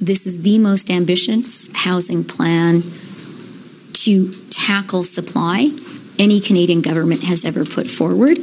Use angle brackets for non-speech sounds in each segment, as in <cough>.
this is the most ambitious housing plan to tackle supply any Canadian government has ever put forward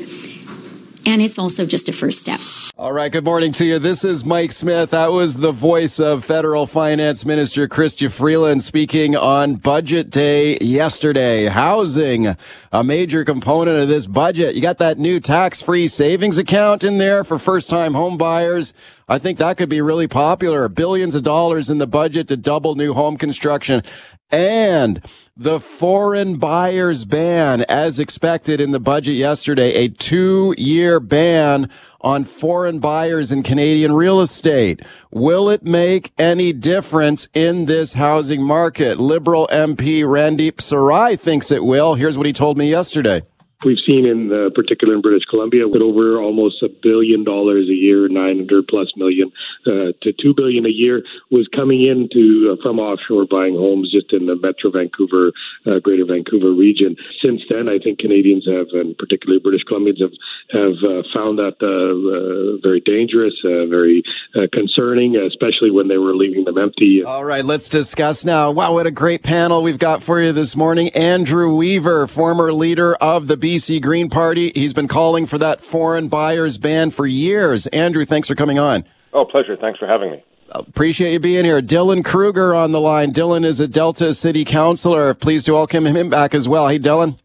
and it's also just a first step. All right, good morning to you. This is Mike Smith. That was the voice of Federal Finance Minister Chrystia Freeland speaking on budget day yesterday. Housing, a major component of this budget. You got that new tax-free savings account in there for first-time home buyers. I think that could be really popular. Billions of dollars in the budget to double new home construction and the foreign buyers ban, as expected in the budget yesterday, a two year ban on foreign buyers in Canadian real estate. Will it make any difference in this housing market? Liberal MP Randeep Sarai thinks it will. Here's what he told me yesterday. We've seen in uh, particular in British Columbia with over almost a billion dollars a year, 900 plus million uh, to 2 billion a year was coming into uh, from offshore buying homes just in the Metro Vancouver, uh, Greater Vancouver region. Since then, I think Canadians have, and particularly British Columbians have, have uh, found that uh, very dangerous, very concerning, especially when they were leaving them empty. All right, let's discuss now. Wow, what a great panel we've got for you this morning. Andrew Weaver, former leader of the BC Green Party. He's been calling for that foreign buyers ban for years. Andrew, thanks for coming on. Oh, pleasure. Thanks for having me. Appreciate you being here. Dylan Kruger on the line. Dylan is a Delta City councilor. Pleased to welcome him back as well. Hey, Dylan.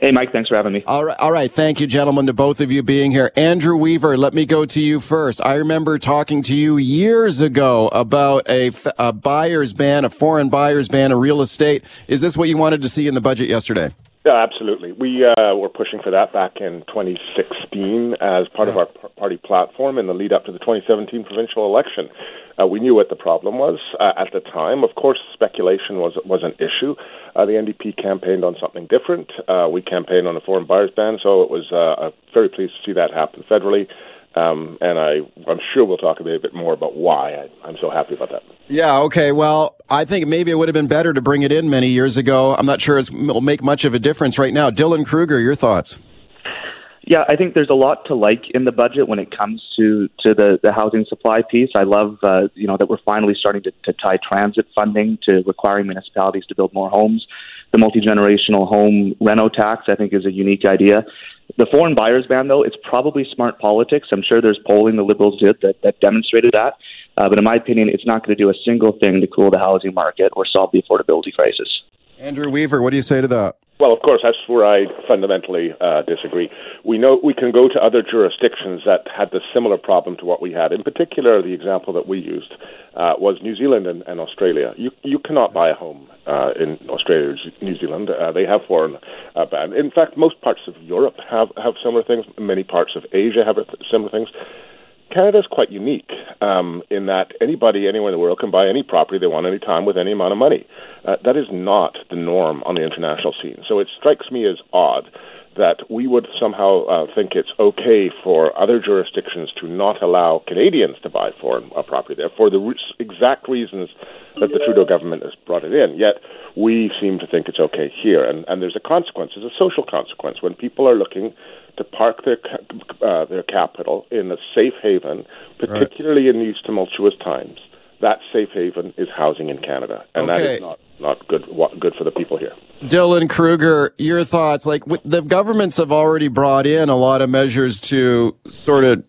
Hey, Mike. Thanks for having me. All right. All right. Thank you, gentlemen, to both of you being here. Andrew Weaver, let me go to you first. I remember talking to you years ago about a, a buyer's ban, a foreign buyer's ban of real estate. Is this what you wanted to see in the budget yesterday? Yeah, absolutely. We uh, were pushing for that back in 2016 as part yeah. of our party platform in the lead up to the 2017 provincial election. Uh, we knew what the problem was uh, at the time. Of course, speculation was was an issue. Uh, the NDP campaigned on something different. Uh, we campaigned on a foreign buyers ban, so it was uh, very pleased to see that happen federally. Um, and I, I'm sure we'll talk a bit more about why I, I'm so happy about that. Yeah. Okay. Well, I think maybe it would have been better to bring it in many years ago. I'm not sure it will make much of a difference right now. Dylan Kruger, your thoughts? Yeah, I think there's a lot to like in the budget when it comes to to the the housing supply piece. I love uh, you know that we're finally starting to, to tie transit funding to requiring municipalities to build more homes. The multi generational home reno tax, I think, is a unique idea. The foreign buyers ban, though, it's probably smart politics. I'm sure there's polling the Liberals did that, that demonstrated that. Uh, but in my opinion, it's not going to do a single thing to cool the housing market or solve the affordability crisis. Andrew Weaver, what do you say to that? Well, of course, that's where I fundamentally uh, disagree. We know we can go to other jurisdictions that had the similar problem to what we had. In particular, the example that we used uh, was New Zealand and, and, Australia. You you cannot buy a home uh, in Australia or New Zealand. Uh, they have foreign uh, ban. In fact, most parts of Europe have have similar things. Many parts of Asia have similar things. Canada is quite unique um, in that anybody anywhere in the world can buy any property they want any time with any amount of money. Uh, that is not the norm on the international scene. So it strikes me as odd that we would somehow uh, think it's okay for other jurisdictions to not allow Canadians to buy foreign uh, property there for the re- exact reasons that the Trudeau government has brought it in. Yet we seem to think it's okay here, and, and there's a consequence, there's a social consequence when people are looking to park their uh, their capital in a safe haven, particularly right. in these tumultuous times. That safe haven is housing in Canada, and okay. that is not not good good for the people here. Dylan Kruger, your thoughts? Like the governments have already brought in a lot of measures to sort of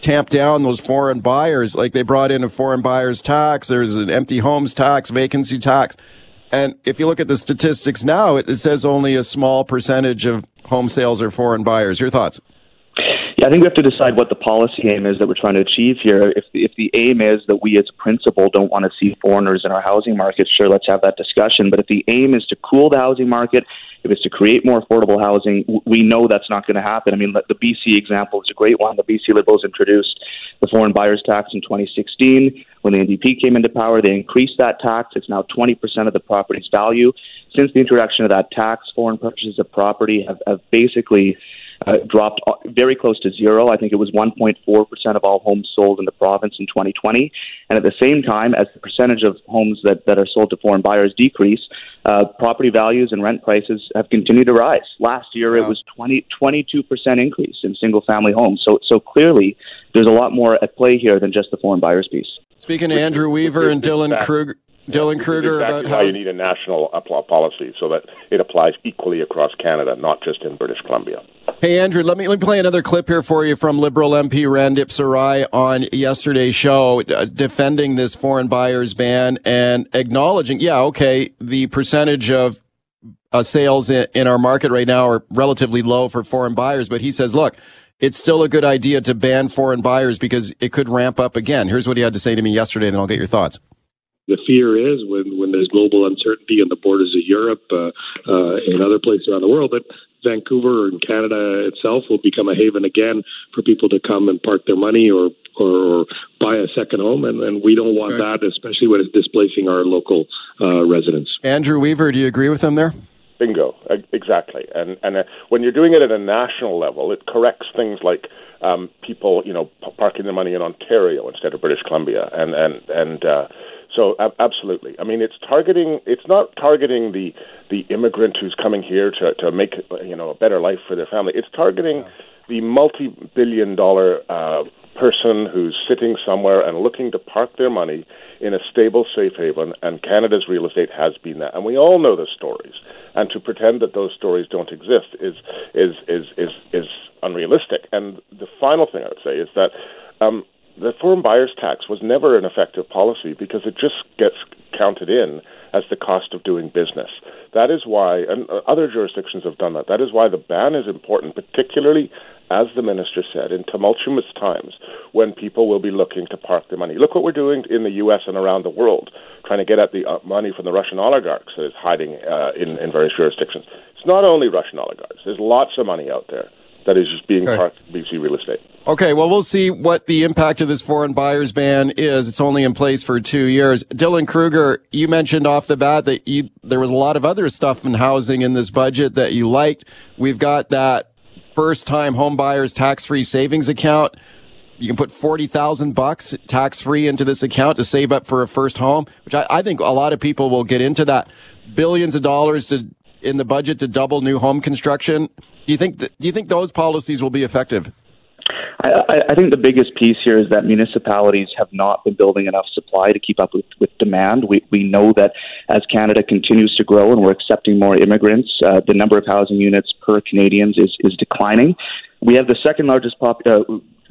tamp down those foreign buyers. Like they brought in a foreign buyers tax. There's an empty homes tax, vacancy tax. And if you look at the statistics now, it, it says only a small percentage of home sales or foreign buyers. Your thoughts? Yeah, I think we have to decide what the policy aim is that we're trying to achieve here. If the, if the aim is that we as a principle don't want to see foreigners in our housing market, sure, let's have that discussion. But if the aim is to cool the housing market, if it's to create more affordable housing, we know that's not going to happen. I mean, the BC example is a great one. The BC Liberals introduced the foreign buyers tax in 2016. When the NDP came into power, they increased that tax. It's now 20% of the property's value. Since the introduction of that tax, foreign purchases of property have, have basically uh, dropped very close to zero. I think it was 1.4% of all homes sold in the province in 2020. And at the same time, as the percentage of homes that, that are sold to foreign buyers decrease, uh, property values and rent prices have continued to rise. Last year, it was 20, 22% increase in single family homes. So, so clearly, there's a lot more at play here than just the foreign buyers piece. Speaking to Andrew Weaver and Dylan Kruger. Dylan Kruger exactly about how you need a national policy so that it applies equally across Canada, not just in British Columbia. Hey Andrew, let me let me play another clip here for you from Liberal MP Randeep Sarai on yesterday's show, uh, defending this foreign buyers ban and acknowledging, yeah, okay, the percentage of uh, sales in, in our market right now are relatively low for foreign buyers, but he says, look, it's still a good idea to ban foreign buyers because it could ramp up again. Here's what he had to say to me yesterday, and then I'll get your thoughts the fear is when, when there's global uncertainty on the borders of Europe uh, uh, and other places around the world that Vancouver and Canada itself will become a haven again for people to come and park their money or or, buy a second home, and, and we don't want okay. that, especially when it's displacing our local uh, residents. Andrew Weaver, do you agree with him there? Bingo, exactly. And and uh, when you're doing it at a national level, it corrects things like um, people, you know, p- parking their money in Ontario instead of British Columbia, and and and uh, so absolutely. I mean, it's targeting. It's not targeting the the immigrant who's coming here to to make you know a better life for their family. It's targeting yeah. the multi-billion dollar uh, person who's sitting somewhere and looking to park their money in a stable safe haven. And Canada's real estate has been that, and we all know the stories. And to pretend that those stories don't exist is is is is is unrealistic. And the final thing I would say is that. Um, the foreign buyers tax was never an effective policy because it just gets counted in as the cost of doing business. That is why, and other jurisdictions have done that. That is why the ban is important, particularly, as the minister said, in tumultuous times when people will be looking to park their money. Look what we're doing in the U.S. and around the world, trying to get at the uh, money from the Russian oligarchs that is hiding uh, in, in various jurisdictions. It's not only Russian oligarchs. There's lots of money out there that is just being okay. parked BC real estate. Okay, well, we'll see what the impact of this foreign buyers ban is. It's only in place for two years. Dylan Kruger, you mentioned off the bat that you, there was a lot of other stuff in housing in this budget that you liked. We've got that first time home buyers tax free savings account. You can put 40,000 bucks tax free into this account to save up for a first home, which I, I think a lot of people will get into that. Billions of dollars to in the budget to double new home construction. Do you think do you think those policies will be effective? I, I think the biggest piece here is that municipalities have not been building enough supply to keep up with, with demand. We, we know that as Canada continues to grow and we're accepting more immigrants, uh, the number of housing units per Canadians is, is declining. We have the second largest pop, uh,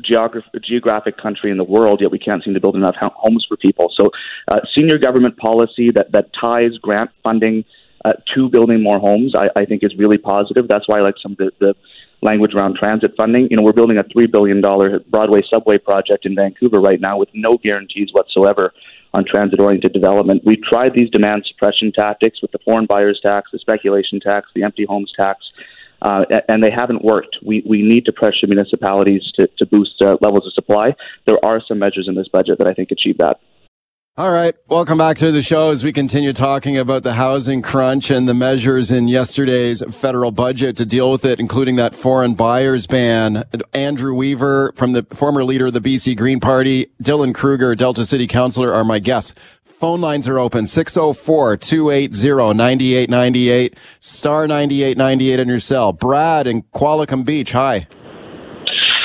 geograph- geographic country in the world, yet we can't seem to build enough homes for people. So, uh, senior government policy that, that ties grant funding uh, to building more homes, I, I think is really positive. That's why I like some of the, the language around transit funding. You know, we're building a $3 billion Broadway subway project in Vancouver right now with no guarantees whatsoever on transit oriented development. We've tried these demand suppression tactics with the foreign buyers tax, the speculation tax, the empty homes tax. Uh, and they haven't worked. We, we need to pressure municipalities to, to boost uh, levels of supply. There are some measures in this budget that I think achieve that. All right. Welcome back to the show as we continue talking about the housing crunch and the measures in yesterday's federal budget to deal with it, including that foreign buyers ban. Andrew Weaver from the former leader of the BC Green Party, Dylan Kruger, Delta City Councillor are my guests. Phone lines are open 604-280-9898, star 9898 on your cell. Brad in Qualicum Beach. Hi.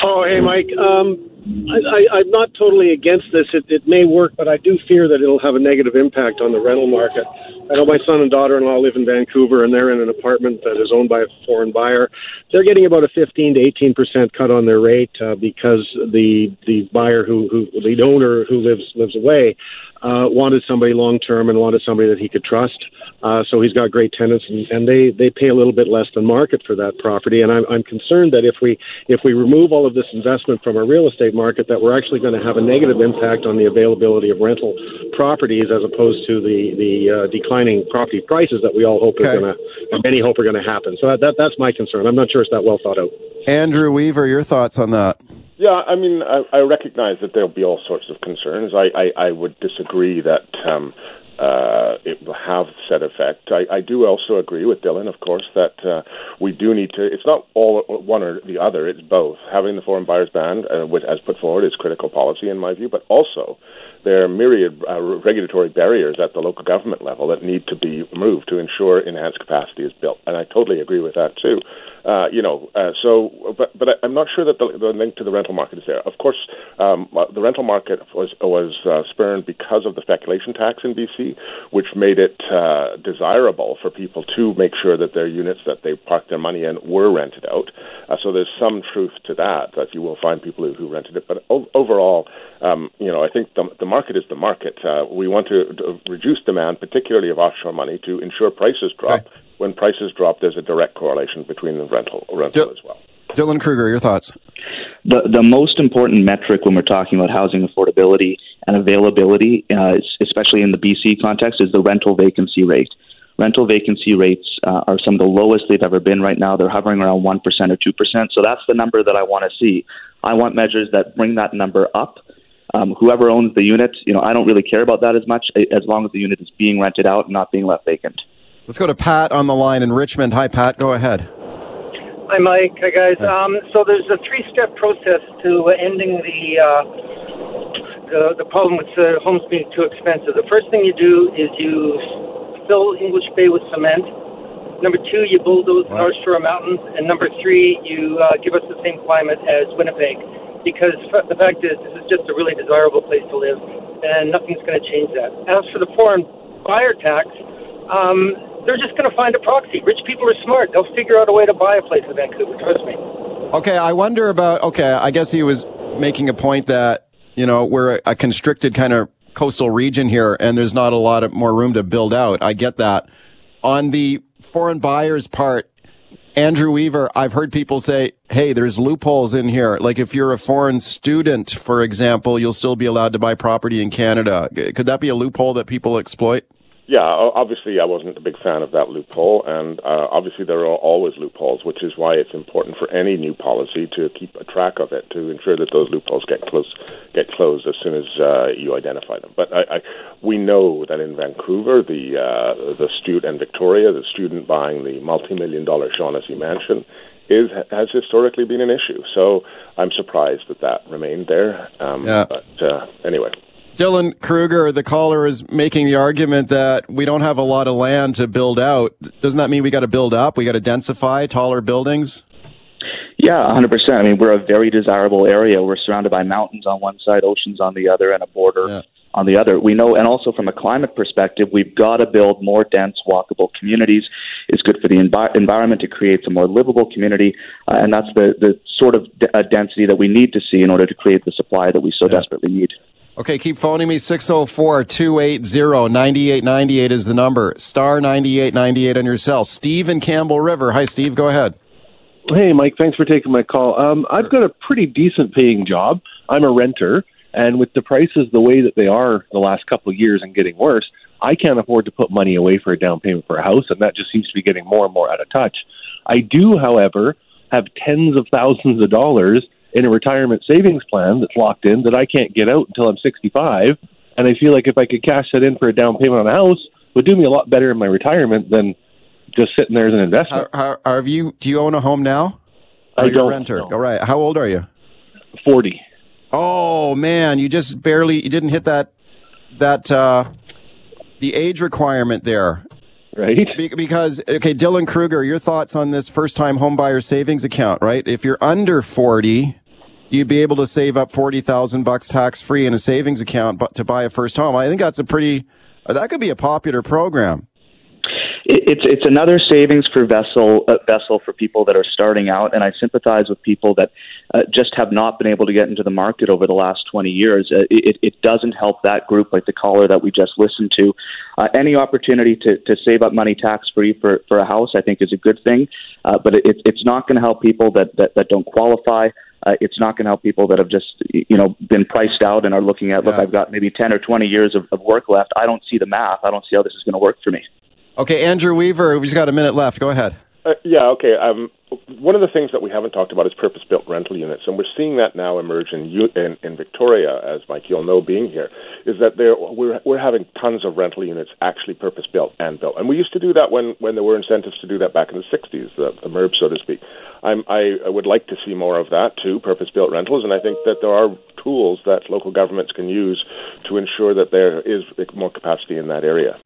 Oh, hey, Mike. Um, I, am not totally against this. It, it may work, but I do fear that it'll have a negative impact on the rental market. I know my son and daughter-in-law live in Vancouver, and they're in an apartment that is owned by a foreign buyer. They're getting about a 15 to 18 percent cut on their rate uh, because the the buyer who, who the owner who lives lives away uh, wanted somebody long term and wanted somebody that he could trust. Uh, so he's got great tenants, and, and they they pay a little bit less than market for that property. And I'm I'm concerned that if we if we remove all of this investment from our real estate market, that we're actually going to have a negative impact on the availability of rental properties as opposed to the the uh, declining property prices that we all hope okay. is going to many hope are going to happen. So that, that that's my concern. I'm not sure it's that well thought out. Andrew Weaver, your thoughts on that? Yeah, I mean, I, I recognize that there'll be all sorts of concerns. I, I, I would disagree that um, uh, it will have said effect. I, I do also agree with Dylan, of course, that uh, we do need to. It's not all one or the other. It's both. Having the foreign buyers ban, uh, which, as put forward, is critical policy in my view, but also there are myriad uh, regulatory barriers at the local government level that need to be removed to ensure enhanced capacity is built. And I totally agree with that too. Uh, you know, uh, so, but but I'm not sure that the, the, link to the rental market is there. Of course, um, uh, the rental market was was uh, spurned because of the speculation tax in BC, which made it uh, desirable for people to make sure that their units that they parked their money in were rented out. Uh, so there's some truth to that that you will find people who, who rented it. But o- overall, um, you know, I think the, the market is the market. Uh, we want to, to, reduce demand, particularly of offshore money, to ensure prices drop. Okay when prices drop, there's a direct correlation between the rental rental as well. Dylan Kruger, your thoughts? The the most important metric when we're talking about housing affordability and availability, uh, especially in the BC context, is the rental vacancy rate. Rental vacancy rates uh, are some of the lowest they've ever been right now. They're hovering around 1% or 2%. So that's the number that I want to see. I want measures that bring that number up. Um, whoever owns the unit, you know, I don't really care about that as much as long as the unit is being rented out and not being left vacant. Let's go to Pat on the line in Richmond. Hi, Pat. Go ahead. Hi, Mike. Hi, guys. Um, so there's a three-step process to ending the uh, the, the problem with uh, homes being too expensive. The first thing you do is you fill English Bay with cement. Number two, you bulldoze what? North Shore Mountains, and number three, you uh, give us the same climate as Winnipeg. Because the fact is, this is just a really desirable place to live, and nothing's going to change that. As for the foreign buyer tax, um, they're just going to find a proxy. Rich people are smart. They'll figure out a way to buy a place in Vancouver. Trust me. Okay, I wonder about. Okay, I guess he was making a point that you know we're a, a constricted kind of coastal region here, and there's not a lot of more room to build out. I get that. On the foreign buyers part, Andrew Weaver, I've heard people say, hey, there's loopholes in here. Like if you're a foreign student, for example, you'll still be allowed to buy property in Canada. Could that be a loophole that people exploit? Yeah, obviously, I wasn't a big fan of that loophole, and uh, obviously, there are always loopholes, which is why it's important for any new policy to keep a track of it to ensure that those loopholes get close, get closed as soon as uh, you identify them. But I, I, we know that in Vancouver, the uh, the student and Victoria, the student buying the multi-million dollar Shaughnessy mansion is has historically been an issue. So I'm surprised that that remained there. Um, yeah. But uh, anyway. Dylan Kruger, the caller, is making the argument that we don't have a lot of land to build out. Doesn't that mean we got to build up? We got to densify taller buildings? Yeah, 100%. I mean, we're a very desirable area. We're surrounded by mountains on one side, oceans on the other, and a border yeah. on the other. We know, and also from a climate perspective, we've got to build more dense, walkable communities. It's good for the envi- environment. It creates a more livable community, uh, and that's the, the sort of d- density that we need to see in order to create the supply that we so yeah. desperately need. Okay, keep phoning me 604 280 9898 is the number. Star 9898 on your cell. Steve in Campbell River. Hi, Steve. Go ahead. Hey, Mike. Thanks for taking my call. Um, I've got a pretty decent paying job. I'm a renter, and with the prices the way that they are the last couple of years and getting worse, I can't afford to put money away for a down payment for a house, and that just seems to be getting more and more out of touch. I do, however, have tens of thousands of dollars in a retirement savings plan that's locked in that I can't get out until I'm 65. And I feel like if I could cash that in for a down payment on a house, would do me a lot better in my retirement than just sitting there as an investment. How, how, have you? Do you own a home now? I don't. renter. No. All right. How old are you? Forty. Oh man, you just barely you didn't hit that that uh, the age requirement there. Right. Be- because okay, Dylan Kruger, your thoughts on this first time homebuyer savings account, right? If you're under 40, you'd be able to save up 40,000 bucks tax free in a savings account to buy a first home. I think that's a pretty, that could be a popular program. It's it's another savings for vessel uh, vessel for people that are starting out, and I sympathize with people that uh, just have not been able to get into the market over the last 20 years. Uh, it, it doesn't help that group, like the caller that we just listened to. Uh, any opportunity to, to save up money tax free for, for a house, I think, is a good thing, uh, but it, it's not going to help people that, that, that don't qualify uh, it's not going to help people that have just you know been priced out and are looking at look, I've got maybe ten or twenty years of, of work left. I don't see the math. I don't see how this is going to work for me. Okay, Andrew Weaver, we just got a minute left. Go ahead. Uh, yeah, okay. Um, one of the things that we haven't talked about is purpose-built rental units, and we're seeing that now emerge in in, in Victoria, as Mike you'll know, being here, is that there we're we're having tons of rental units actually purpose-built and built, and we used to do that when when there were incentives to do that back in the '60s, the, the MURB, so to speak. I'm, I, I would like to see more of that too, purpose-built rentals, and I think that there are tools that local governments can use to ensure that there is more capacity in that area.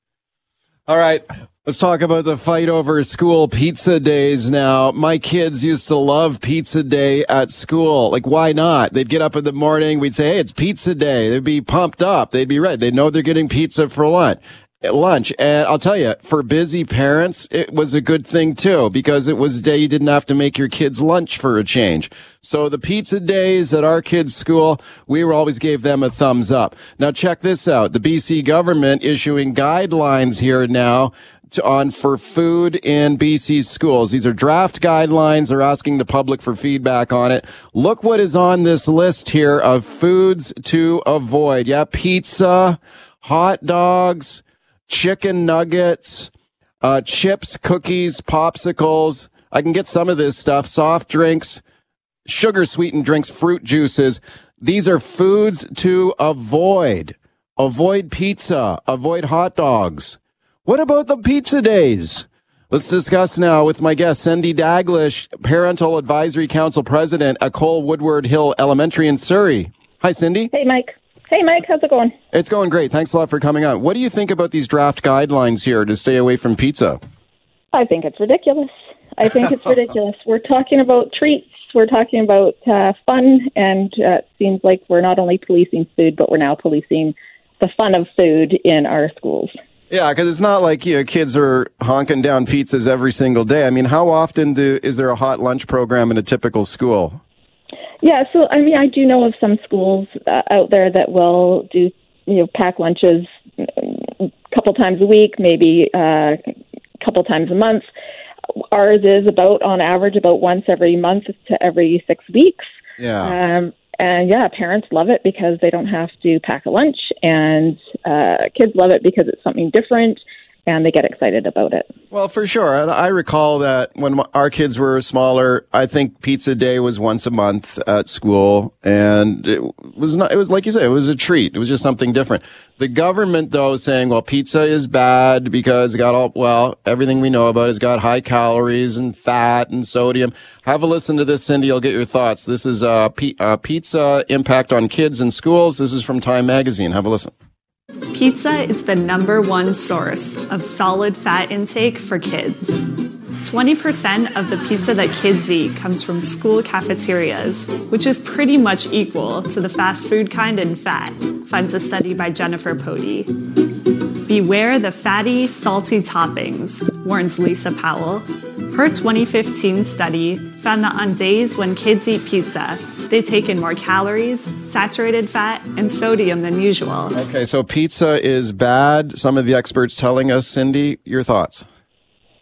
All right. Let's talk about the fight over school pizza days now. My kids used to love pizza day at school. Like, why not? They'd get up in the morning. We'd say, Hey, it's pizza day. They'd be pumped up. They'd be ready. They'd know they're getting pizza for lunch lunch. And I'll tell you, for busy parents, it was a good thing too, because it was a day you didn't have to make your kids lunch for a change. So the pizza days at our kids' school, we were always gave them a thumbs up. Now check this out. The BC government issuing guidelines here now on for food in BC schools. These are draft guidelines. They're asking the public for feedback on it. Look what is on this list here of foods to avoid. Yeah, pizza, hot dogs, chicken nuggets, uh, chips, cookies, popsicles. I can get some of this stuff, soft drinks, sugar sweetened drinks, fruit juices. These are foods to avoid. Avoid pizza, avoid hot dogs. What about the pizza days? Let's discuss now with my guest, Cindy Daglish, Parental Advisory Council President at Cole Woodward Hill Elementary in Surrey. Hi, Cindy. Hey, Mike. Hey, Mike, how's it going? It's going great. Thanks a lot for coming on. What do you think about these draft guidelines here to stay away from pizza? I think it's ridiculous. I think it's <laughs> ridiculous. We're talking about treats. We're talking about uh, fun, and uh, it seems like we're not only policing food, but we're now policing the fun of food in our schools. Yeah, because it's not like you know, kids are honking down pizzas every single day. I mean, how often do is there a hot lunch program in a typical school? Yeah, so I mean, I do know of some schools uh, out there that will do you know pack lunches a mm, couple times a week, maybe uh, a couple times a month. Ours is about on average about once every month to every six weeks. Yeah. Um, and yeah, parents love it because they don't have to pack a lunch, and uh, kids love it because it's something different and they get excited about it. Well, for sure. And I recall that when our kids were smaller, I think pizza day was once a month at school. And it was not, it was like you said, it was a treat. It was just something different. The government though saying, well, pizza is bad because it got all, well, everything we know about has got high calories and fat and sodium. Have a listen to this, Cindy. You'll get your thoughts. This is a uh, uh, pizza impact on kids in schools. This is from Time Magazine. Have a listen. Pizza is the number one source of solid fat intake for kids. 20% of the pizza that kids eat comes from school cafeterias, which is pretty much equal to the fast food kind in fat, finds a study by Jennifer Poti. Beware the fatty, salty toppings, warns Lisa Powell. Her 2015 study found that on days when kids eat pizza, they take in more calories, saturated fat, and sodium than usual. Okay, so pizza is bad. Some of the experts telling us, Cindy, your thoughts?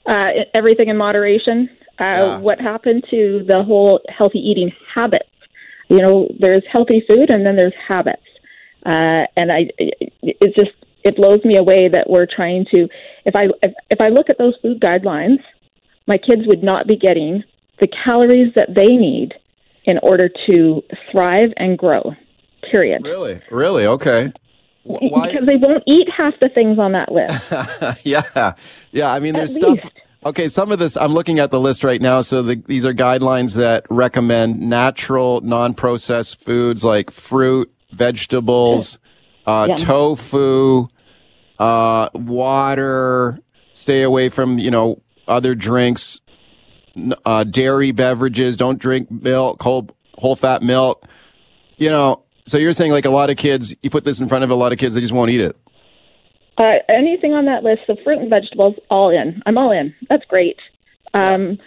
Uh, everything in moderation. Uh, yeah. What happened to the whole healthy eating habits? You know, there's healthy food and then there's habits. Uh, and I, it just it blows me away that we're trying to. If I if, if I look at those food guidelines, my kids would not be getting the calories that they need in order to thrive and grow. Period. Really? Really? Okay. <laughs> Why? Because they won't eat half the things on that list. <laughs> yeah. Yeah. I mean, there's stuff. Okay, some of this, I'm looking at the list right now. So the, these are guidelines that recommend natural, non-processed foods like fruit, vegetables, uh, yeah. tofu, uh, water, stay away from, you know, other drinks, uh, dairy beverages. Don't drink milk, whole whole fat milk. You know, so you're saying like a lot of kids, you put this in front of a lot of kids, they just won't eat it. Uh, anything on that list, of fruit and vegetables, all in. I'm all in. That's great. Um,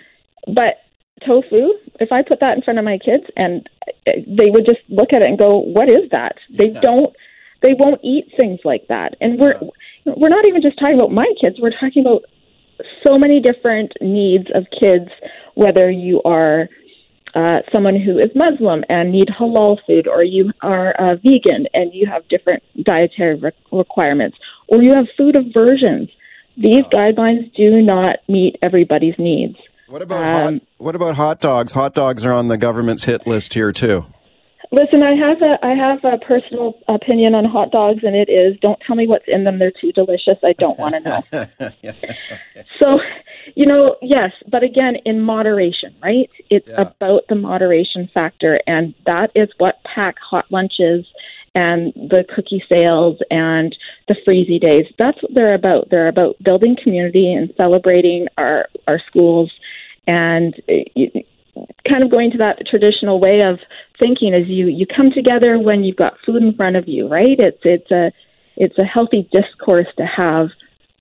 but tofu, if I put that in front of my kids, and they would just look at it and go, "What is that?" They yeah. don't. They won't eat things like that. And we're we're not even just talking about my kids. We're talking about so many different needs of kids, whether you are uh, someone who is Muslim and need halal food, or you are a vegan and you have different dietary re- requirements, or you have food aversions. These guidelines do not meet everybody's needs. What about um, hot, what about hot dogs? Hot dogs are on the government's hit list here too. Listen, I have a I have a personal opinion on hot dogs, and it is don't tell me what's in them. They're too delicious. I don't want to know. <laughs> so, you know, yes, but again, in moderation, right? It's yeah. about the moderation factor, and that is what PAC hot lunches and the cookie sales and the freezy days. That's what they're about. They're about building community and celebrating our our schools and eh, kind of going to that traditional way of thinking is you you come together when you've got food in front of you, right? It's it's a it's a healthy discourse to have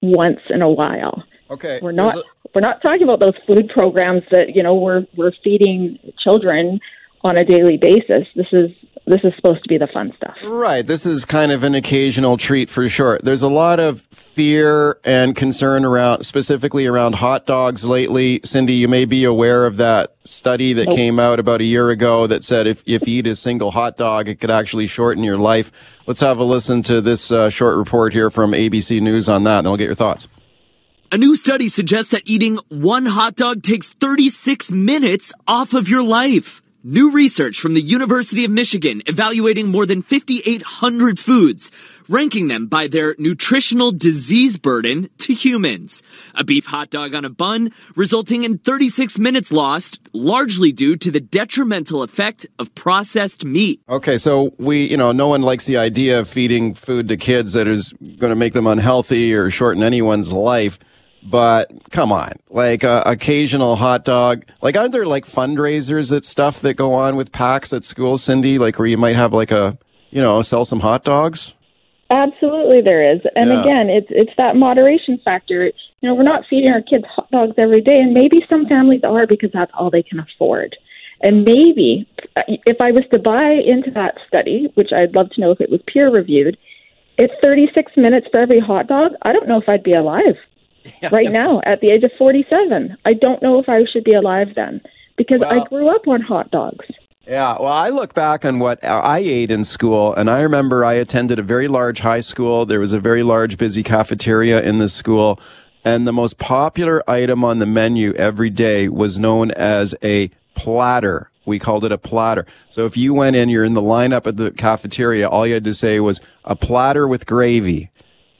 once in a while. Okay. We're not a- we're not talking about those food programs that, you know, we're we're feeding children on a daily basis. This is this is supposed to be the fun stuff. Right. This is kind of an occasional treat for sure. There's a lot of fear and concern around, specifically around hot dogs lately. Cindy, you may be aware of that study that nope. came out about a year ago that said if, if you eat a single hot dog, it could actually shorten your life. Let's have a listen to this uh, short report here from ABC News on that, and I'll get your thoughts. A new study suggests that eating one hot dog takes 36 minutes off of your life. New research from the University of Michigan evaluating more than 5,800 foods, ranking them by their nutritional disease burden to humans. A beef hot dog on a bun, resulting in 36 minutes lost, largely due to the detrimental effect of processed meat. Okay, so we, you know, no one likes the idea of feeding food to kids that is going to make them unhealthy or shorten anyone's life. But come on, like uh, occasional hot dog. Like, aren't there like fundraisers that stuff that go on with PACs at school, Cindy? Like, where you might have like a, you know, sell some hot dogs. Absolutely, there is, and yeah. again, it's it's that moderation factor. You know, we're not feeding our kids hot dogs every day, and maybe some families are because that's all they can afford. And maybe if I was to buy into that study, which I'd love to know if it was peer reviewed, it's 36 minutes for every hot dog. I don't know if I'd be alive. <laughs> right now at the age of 47. I don't know if I should be alive then because well, I grew up on hot dogs. Yeah, well, I look back on what I ate in school, and I remember I attended a very large high school. There was a very large, busy cafeteria in the school, and the most popular item on the menu every day was known as a platter. We called it a platter. So if you went in, you're in the lineup at the cafeteria, all you had to say was a platter with gravy.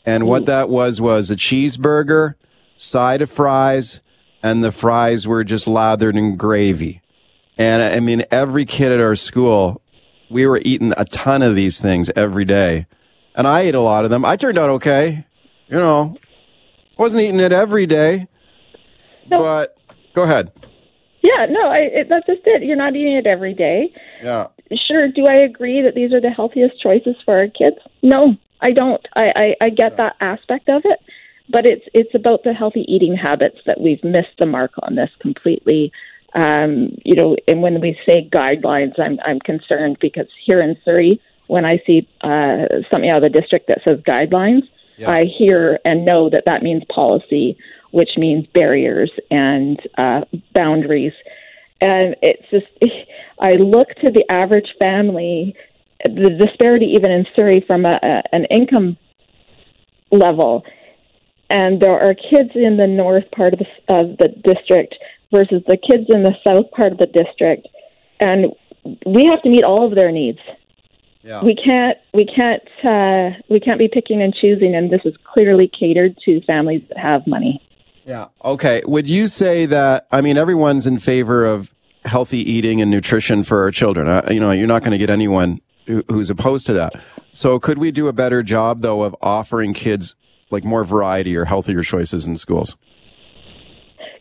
And what that was was a cheeseburger, side of fries, and the fries were just lathered in gravy. And I mean, every kid at our school, we were eating a ton of these things every day. And I ate a lot of them. I turned out okay. You know, wasn't eating it every day. No. But go ahead. Yeah, no, I, it, that's just it. You're not eating it every day. Yeah. Sure. Do I agree that these are the healthiest choices for our kids? No, I don't. I, I, I get that aspect of it, but it's it's about the healthy eating habits that we've missed the mark on this completely. Um, you know, and when we say guidelines, I'm I'm concerned because here in Surrey, when I see uh, something out of the district that says guidelines, yeah. I hear and know that that means policy, which means barriers and uh, boundaries. And it's just, <laughs> I look to the average family the disparity even in Surrey from a, a, an income level, and there are kids in the north part of the, of the district versus the kids in the south part of the district, and we have to meet all of their needs. Yeah. We can't we can't uh, we can't be picking and choosing, and this is clearly catered to families that have money. Yeah. Okay. Would you say that? I mean, everyone's in favor of healthy eating and nutrition for our children. Uh, you know, you're not going to get anyone who's opposed to that. So could we do a better job though of offering kids like more variety or healthier choices in schools?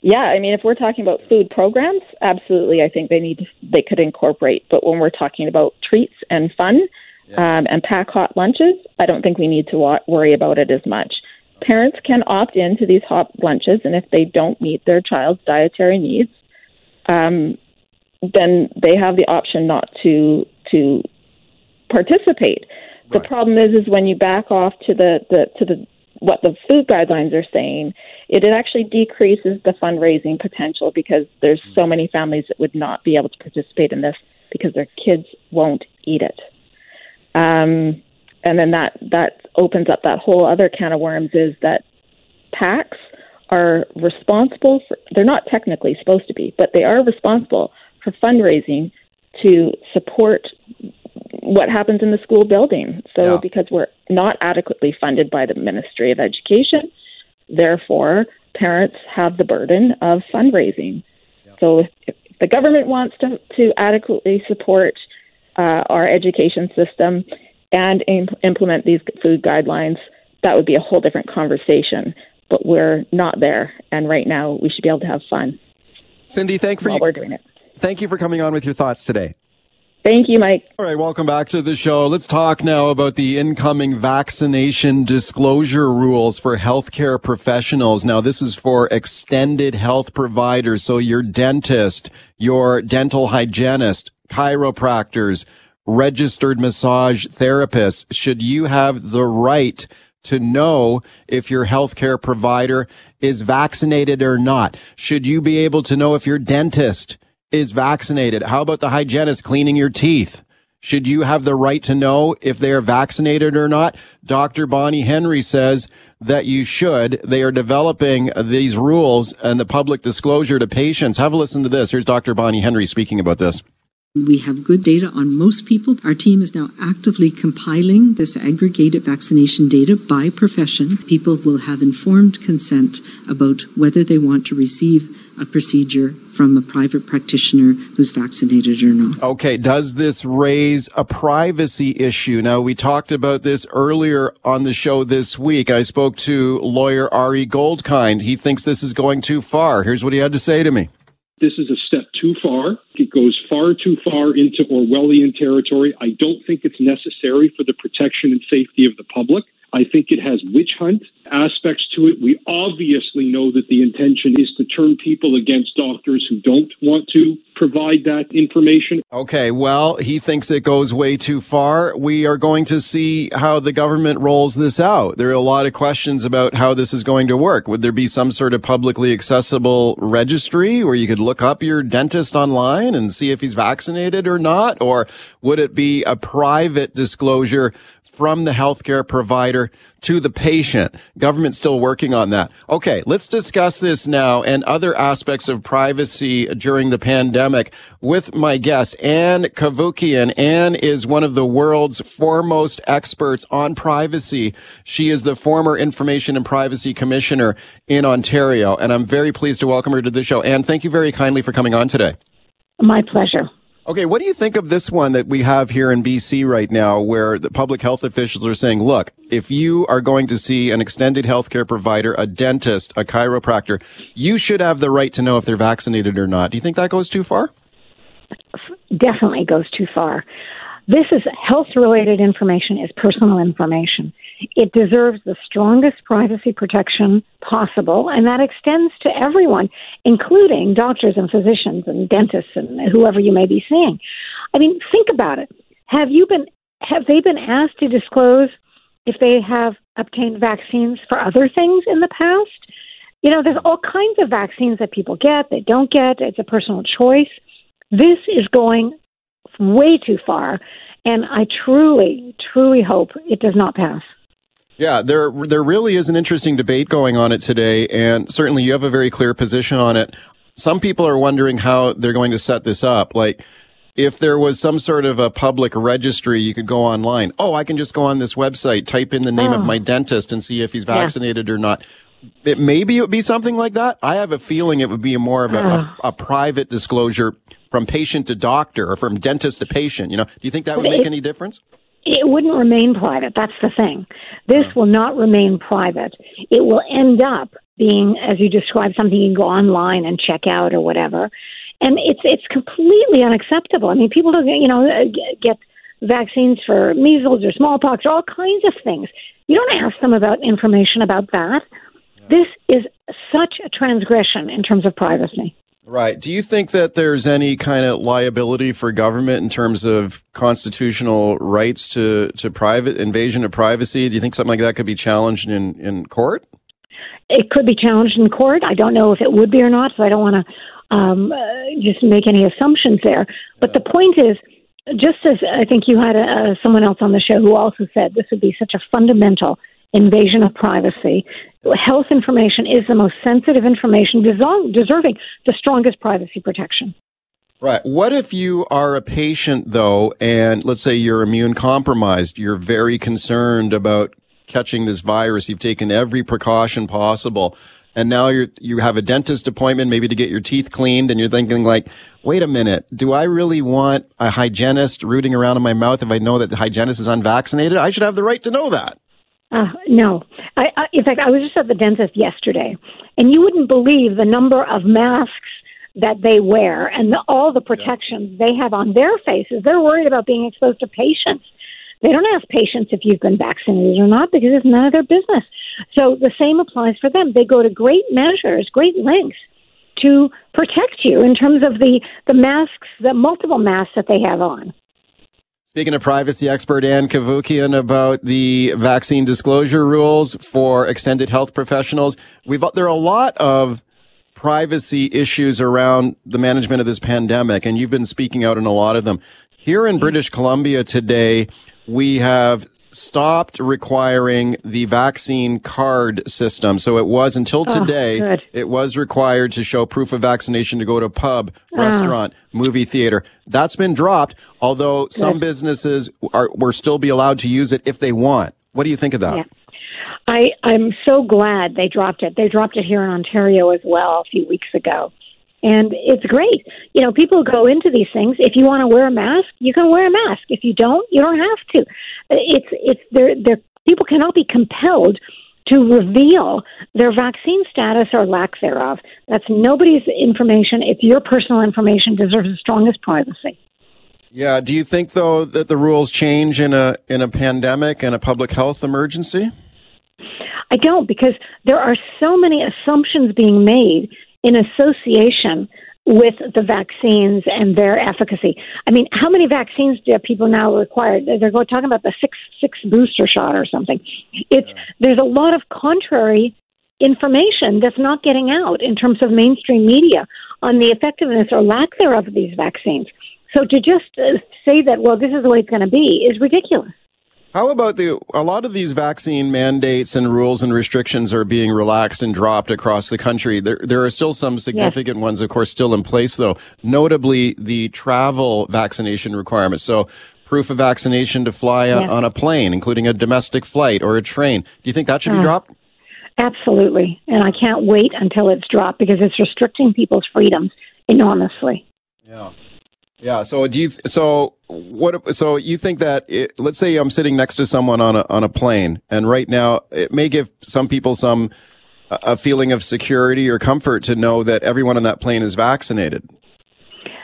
Yeah, I mean, if we're talking about food programs, absolutely, I think they need they could incorporate. But when we're talking about treats and fun yeah. um, and PAC hot lunches, I don't think we need to wa- worry about it as much. Parents can opt into these hot lunches, and if they don't meet their child's dietary needs, um, then they have the option not to to participate. Right. The problem is, is when you back off to the, the to the what the food guidelines are saying, it, it actually decreases the fundraising potential because there's so many families that would not be able to participate in this because their kids won't eat it. Um, and then that that opens up that whole other can of worms is that PACs are responsible for, they're not technically supposed to be, but they are responsible for fundraising to support what happens in the school building. So, Yeah. because we're not adequately funded by the Ministry of Education, therefore, parents have the burden of fundraising. So, if, if the government wants to, to adequately support uh, our education system and im- implement these food guidelines, that would be a whole different conversation. But we're not there, and right now we should be able to have fun Cindy, thank for while you, we're doing it. thank you for coming on with your thoughts today. Thank you, Mike. All right, welcome back to the show. Let's talk now about the incoming vaccination disclosure rules for healthcare professionals. Now, this is for extended health providers. So your dentist, your dental hygienist, chiropractors, registered massage therapists. Should you have the right to know if your healthcare provider is vaccinated or not? Should you be able to know if your dentist is vaccinated? How about the hygienist cleaning your teeth? Should you have the right to know if they are vaccinated or not? Dr. Bonnie Henry says that you should. They are developing these rules and the public disclosure to patients. Have a listen to this. Here's Dr. Bonnie Henry speaking about this. We have good data on most people. Our team is now actively compiling this aggregated vaccination data by profession. People will have informed consent about whether they want to receive a procedure from a private practitioner who's vaccinated or not. Okay. Does this raise a privacy issue? Now, we talked about this earlier on the show this week. I spoke to lawyer Ari Goldkind. He thinks this is going too far. Here's what he had to say to me. This is a step too far. It goes far too far into Orwellian territory. I don't think it's necessary for the protection and safety of the public. I think it has witch hunt aspects to it. We obviously know that the intention is to turn people against doctors who don't want to provide that information. Okay, well, he thinks it goes way too far. We are going to see how the government rolls this out. There are a lot of questions about how this is going to work. Would there be some sort of publicly accessible registry where you could look up your dentist online and see if he's vaccinated or not? Or would it be a private disclosure from the healthcare provider to the patient. Government's still working on that. Okay, let's discuss this now and other aspects of privacy during the pandemic with my guest, Ann Cavoukian. Ann is one of the world's foremost experts on privacy. She is the former Information and Privacy Commissioner in Ontario, and I'm very pleased to welcome her to the show. Anne, thank you very kindly for coming on today. My pleasure. Okay, what do you think of this one that we have here in BC right now where the public health officials are saying, look, if you are going to see an extended healthcare provider, a dentist, a chiropractor, you should have the right to know if they're vaccinated or not. Do you think that goes too far? Definitely goes too far. This is health related information, is personal information. It deserves the strongest privacy protection possible, and that extends to everyone, including doctors and physicians and dentists and whoever you may be seeing. I mean, think about it. Have you been have they been asked to disclose if they have obtained vaccines for other things in the past? You know, there's all kinds of vaccines that people get, they don't get. It's a personal choice. This is going way too far, and I truly, truly hope it does not pass. Yeah, there there really is an interesting debate going on it today, and certainly you have a very clear position on it. Some people are wondering how they're going to set this up. Like, if there was some sort of a public registry, you could go online. Oh, I can just go on this website, type in the name of Oh. my dentist, and see if he's Yeah. vaccinated or not. It maybe it would be something like that. I have a feeling it would be more of a, a, a private disclosure from patient to doctor or from dentist to patient. You know, do you think that would make any difference? It wouldn't remain private. That's the thing. This will not remain private. It will end up being, as you described, something you can go online and check out or whatever. And it's it's completely unacceptable. I mean, people don't, you know, uh, get- get vaccines for measles or smallpox or all kinds of things. You don't ask them about information about that. This is such a transgression in terms of privacy. Right. Do you think that there's any kind of liability for government in terms of constitutional rights to, to private invasion of privacy? Do you think something like that could be challenged in, in court? it could be challenged in court. I don't know if it would be or not, so I don't want to um, uh, just make any assumptions there. But the point is, just as I think you had a, uh, someone else on the show who also said this would be such a fundamental invasion of privacy. Health information is the most sensitive information, deserving the strongest privacy protection. Right. What if you are a patient though, and let's say you're immune compromised, you're very concerned about catching this virus, you've taken every precaution possible, and now you're, you have a dentist appointment maybe to get your teeth cleaned, and you're thinking like, wait a minute, do I really want a hygienist rooting around in my mouth if I know that the hygienist is unvaccinated? I should have the right to know that. Uh, no. I, I, in fact, I was just at the dentist yesterday, and you wouldn't believe the number of masks that they wear and the, all the protections yeah. they have on their faces. They're worried about being exposed to patients. They don't ask patients if you've been vaccinated or not because it's none of their business. So the same applies for them. They go to great measures, great lengths to protect you in terms of the, the masks, the multiple masks that they have on. Speaking of privacy expert Ann Cavoukian about the vaccine disclosure rules for extended health professionals, we've there are a lot of privacy issues around the management of this pandemic, and you've been speaking out on a lot of them. Here in British Columbia today, we have stopped requiring the vaccine card system. So it was until oh, today, oh, it was required to show proof of vaccination to go to a pub, oh. restaurant, movie theater. That's been dropped, although good. some businesses are, will still be allowed to use it if they want. What do you think of that? Yeah. I, I'm so glad they dropped it. They dropped it here in Ontario as well a few weeks ago. And it's great. You know, people go into these things. If you want to wear a mask, you can wear a mask. If you don't, you don't have to. It's it's there. There people cannot be compelled to reveal their vaccine status or lack thereof. That's nobody's information. It's your personal information. Deserves the strongest privacy. Yeah. Do you think though that the rules change in a in a pandemic and a public health emergency? I don't because there are so many assumptions being made in association with the vaccines and their efficacy. I mean, how many vaccines do people now require? They're talking about the six six booster shot or something. It's there's a lot of contrary information that's not getting out in terms of mainstream media on the effectiveness or lack thereof of these vaccines. So to just uh, say that, well, this is the way it's going to be is ridiculous. How about the, a lot of these vaccine mandates and rules and restrictions are being relaxed and dropped across the country. There, there are still some significant yes. ones, of course, still in place though, notably the travel vaccination requirements. So proof of vaccination to fly yes. on a plane, including a domestic flight or a train. Do you think that should be uh, dropped? Absolutely. And I can't wait until it's dropped because it's restricting people's freedoms enormously. Yeah. Yeah. So do you? So what? So you think that? It, let's say I'm sitting next to someone on a on a plane, and right now it may give some people some a feeling of security or comfort to know that everyone on that plane is vaccinated.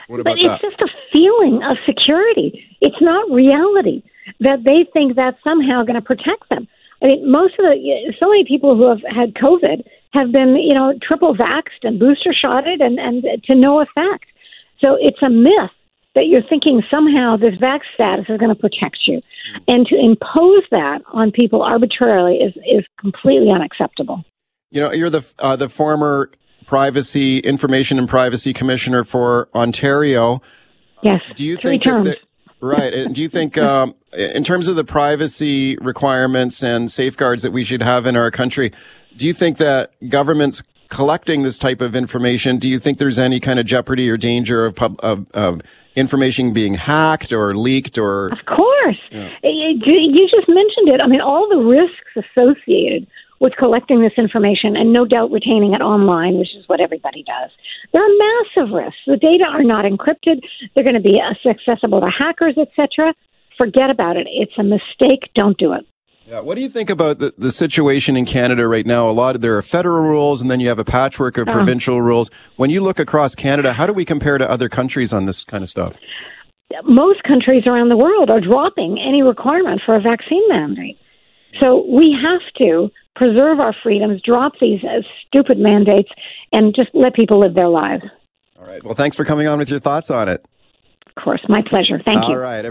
What about but it's that? just a feeling of security. It's not reality that they think that's somehow going to protect them. I mean, most of the so many people who have had COVID have been, you know, triple vaxxed and booster shotted, and and to no effect. So it's a myth that you're thinking somehow this vax status is going to protect you. And to impose that on people arbitrarily is, is completely unacceptable. You know, you're the, uh, the former privacy, information and privacy commissioner for Ontario. Yes. Do you think that, right. And do you think, <laughs> um, in terms of the privacy requirements and safeguards that we should have in our country, do you think that governments collecting this type of information, do you think there's any kind of jeopardy or danger of, pub, of, of information being hacked or leaked or? Of course. Yeah. You just mentioned it. I mean, all the risks associated with collecting this information and no doubt retaining it online, which is what everybody does. There are massive risks. The data are not encrypted. They're going to be accessible to hackers, etc. Forget about it. It's a mistake. Don't do it. Yeah. What do you think about the, the situation in Canada right now? A lot of there are federal rules and then you have a patchwork of uh-huh. provincial rules. When you look across Canada, how do we compare to other countries on this kind of stuff? Most countries around the world are dropping any requirement for a vaccine mandate. So we have to preserve our freedoms, drop these uh, stupid mandates, and just let people live their lives. All right. Well, thanks for coming on with your thoughts on it. Of course. My pleasure. Thank All you. All right.